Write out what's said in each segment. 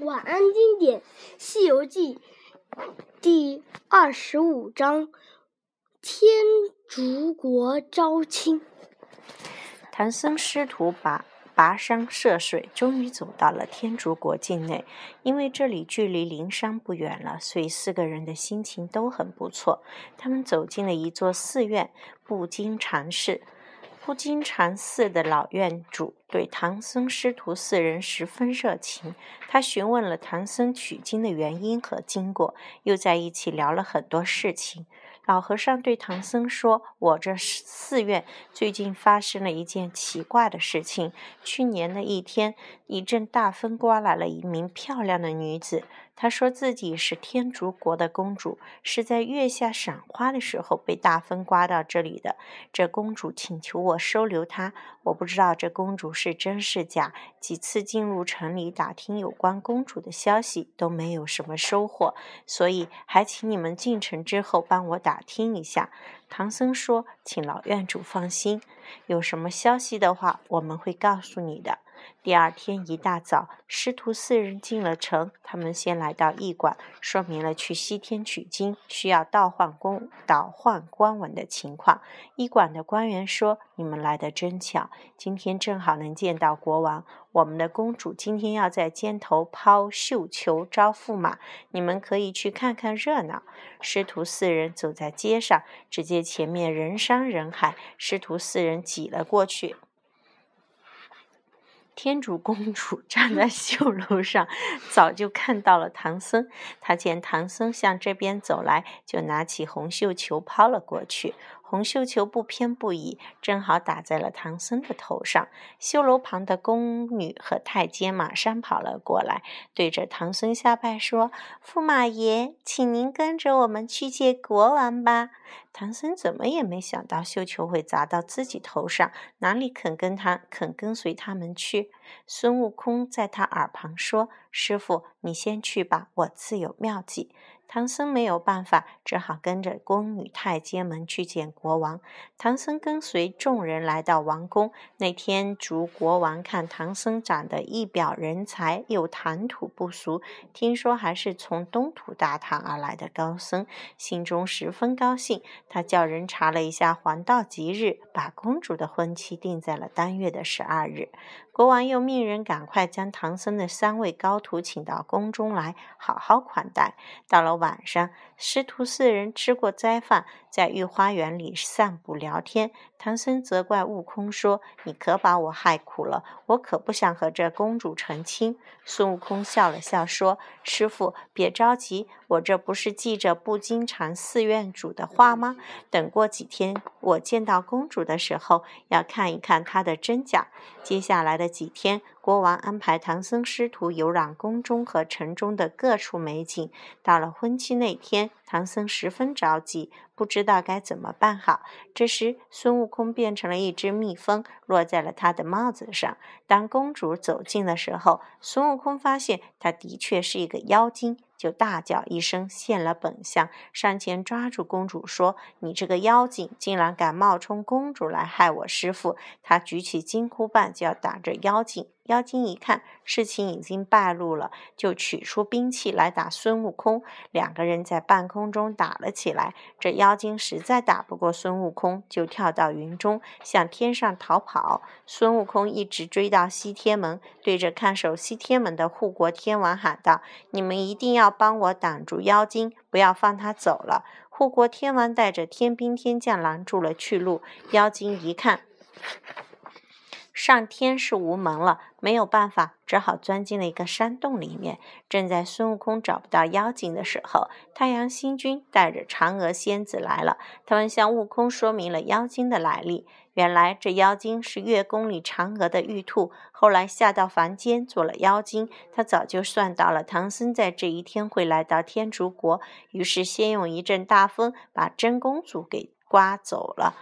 晚安经典《西游记》第二十五章：天竺国招亲。唐僧师徒把跋山涉水，终于走到了天竺国境内。因为这里距离灵山不远了，所以四个人的心情都很不错。他们走进了一座寺院——不经尝试。不金禅寺的老院主对唐僧师徒四人十分热情，他询问了唐僧取经的原因和经过，又在一起聊了很多事情。老和尚对唐僧说：“我这寺院最近发生了一件奇怪的事情。去年的一天，一阵大风刮来了一名漂亮的女子。她说自己是天竺国的公主，是在月下赏花的时候被大风刮到这里的。这公主请求我收留她。我不知道这公主是真是假。几次进入城里打听有关公主的消息，都没有什么收获，所以还请你们进城之后帮我打。”听一下，唐僧说：“请老院主放心，有什么消息的话，我们会告诉你的。”第二天一大早，师徒四人进了城。他们先来到驿馆，说明了去西天取经需要倒换公、倒换官文的情况。驿馆的官员说：“你们来的真巧，今天正好能见到国王。我们的公主今天要在街头抛绣球招驸马，你们可以去看看热闹。”师徒四人走在街上，只见前面人山人海，师徒四人挤了过去。天竺公主 站在绣楼上，早就看到了唐僧。她见唐僧向这边走来，就拿起红绣球抛了过去。红绣球不偏不倚，正好打在了唐僧的头上。绣楼旁的宫女和太监马上跑了过来，对着唐僧下拜说：“驸马爷，请您跟着我们去见国王吧。”唐僧怎么也没想到绣球会砸到自己头上，哪里肯跟他肯跟随他们去？孙悟空在他耳旁说：“师傅，你先去吧，我自有妙计。”唐僧没有办法，只好跟着宫女太监们去见国王。唐僧跟随众人来到王宫。那天竺国王看唐僧长得一表人才，又谈吐不俗，听说还是从东土大唐而来的高僧，心中十分高兴。他叫人查了一下黄道吉日，把公主的婚期定在了当月的十二日。国王又命人赶快将唐僧的三位高徒请到宫中来，好好款待。到了晚上，师徒四人吃过斋饭，在御花园里散步聊天。唐僧责怪悟空说：“你可把我害苦了，我可不想和这公主成亲。”孙悟空笑了笑说：“师傅，别着急，我这不是记着不经常寺院主的话吗？等过几天，我见到公主的时候，要看一看她的真假。接下来的几天。”国王安排唐僧师徒游览宫中和城中的各处美景。到了婚期那天，唐僧十分着急，不知道该怎么办好。这时，孙悟空变成了一只蜜蜂，落在了他的帽子上。当公主走近的时候，孙悟空发现她的确是一个妖精。就大叫一声，现了本相，上前抓住公主说：“你这个妖精，竟然敢冒充公主来害我师父！”他举起金箍棒就要打这妖精。妖精一看事情已经败露了，就取出兵器来打孙悟空。两个人在半空中打了起来。这妖精实在打不过孙悟空，就跳到云中向天上逃跑。孙悟空一直追到西天门，对着看守西天门的护国天王喊道：“你们一定要！”帮我挡住妖精，不要放他走了。护国天王带着天兵天将拦住了去路。妖精一看，上天是无门了，没有办法，只好钻进了一个山洞里面。正在孙悟空找不到妖精的时候，太阳星君带着嫦娥仙子来了。他们向悟空说明了妖精的来历。原来这妖精是月宫里嫦娥的玉兔，后来下到凡间做了妖精。他早就算到了唐僧在这一天会来到天竺国，于是先用一阵大风把真公主给刮走了。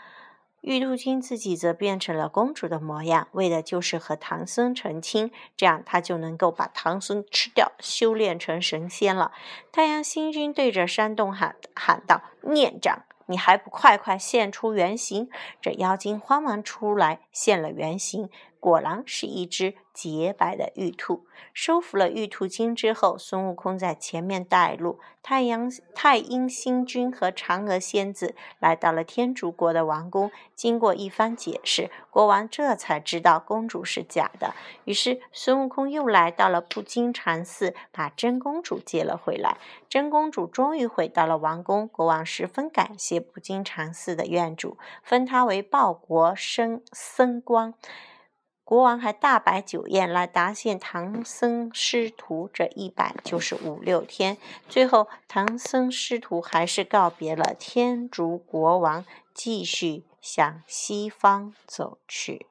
玉兔精自己则变成了公主的模样，为的就是和唐僧成亲，这样她就能够把唐僧吃掉，修炼成神仙了。太阳星君对着山洞喊喊道：“念长。”你还不快快现出原形！这妖精慌忙出来，现了原形，果然是一只洁白的玉兔。收服了玉兔精之后，孙悟空在前面带路，太阳太阴星君和嫦娥仙子来到了天竺国的王宫。经过一番解释，国王这才知道公主是假的。于是孙悟空又来到了不金禅寺，把真公主接了回来。真公主终于回到了王宫，国王十分感谢不金禅寺的院主，封她为报国生僧官。国王还大摆酒宴来答谢唐僧师徒，这一摆就是五六天。最后，唐僧师徒还是告别了天竺国王，继续向西方走去。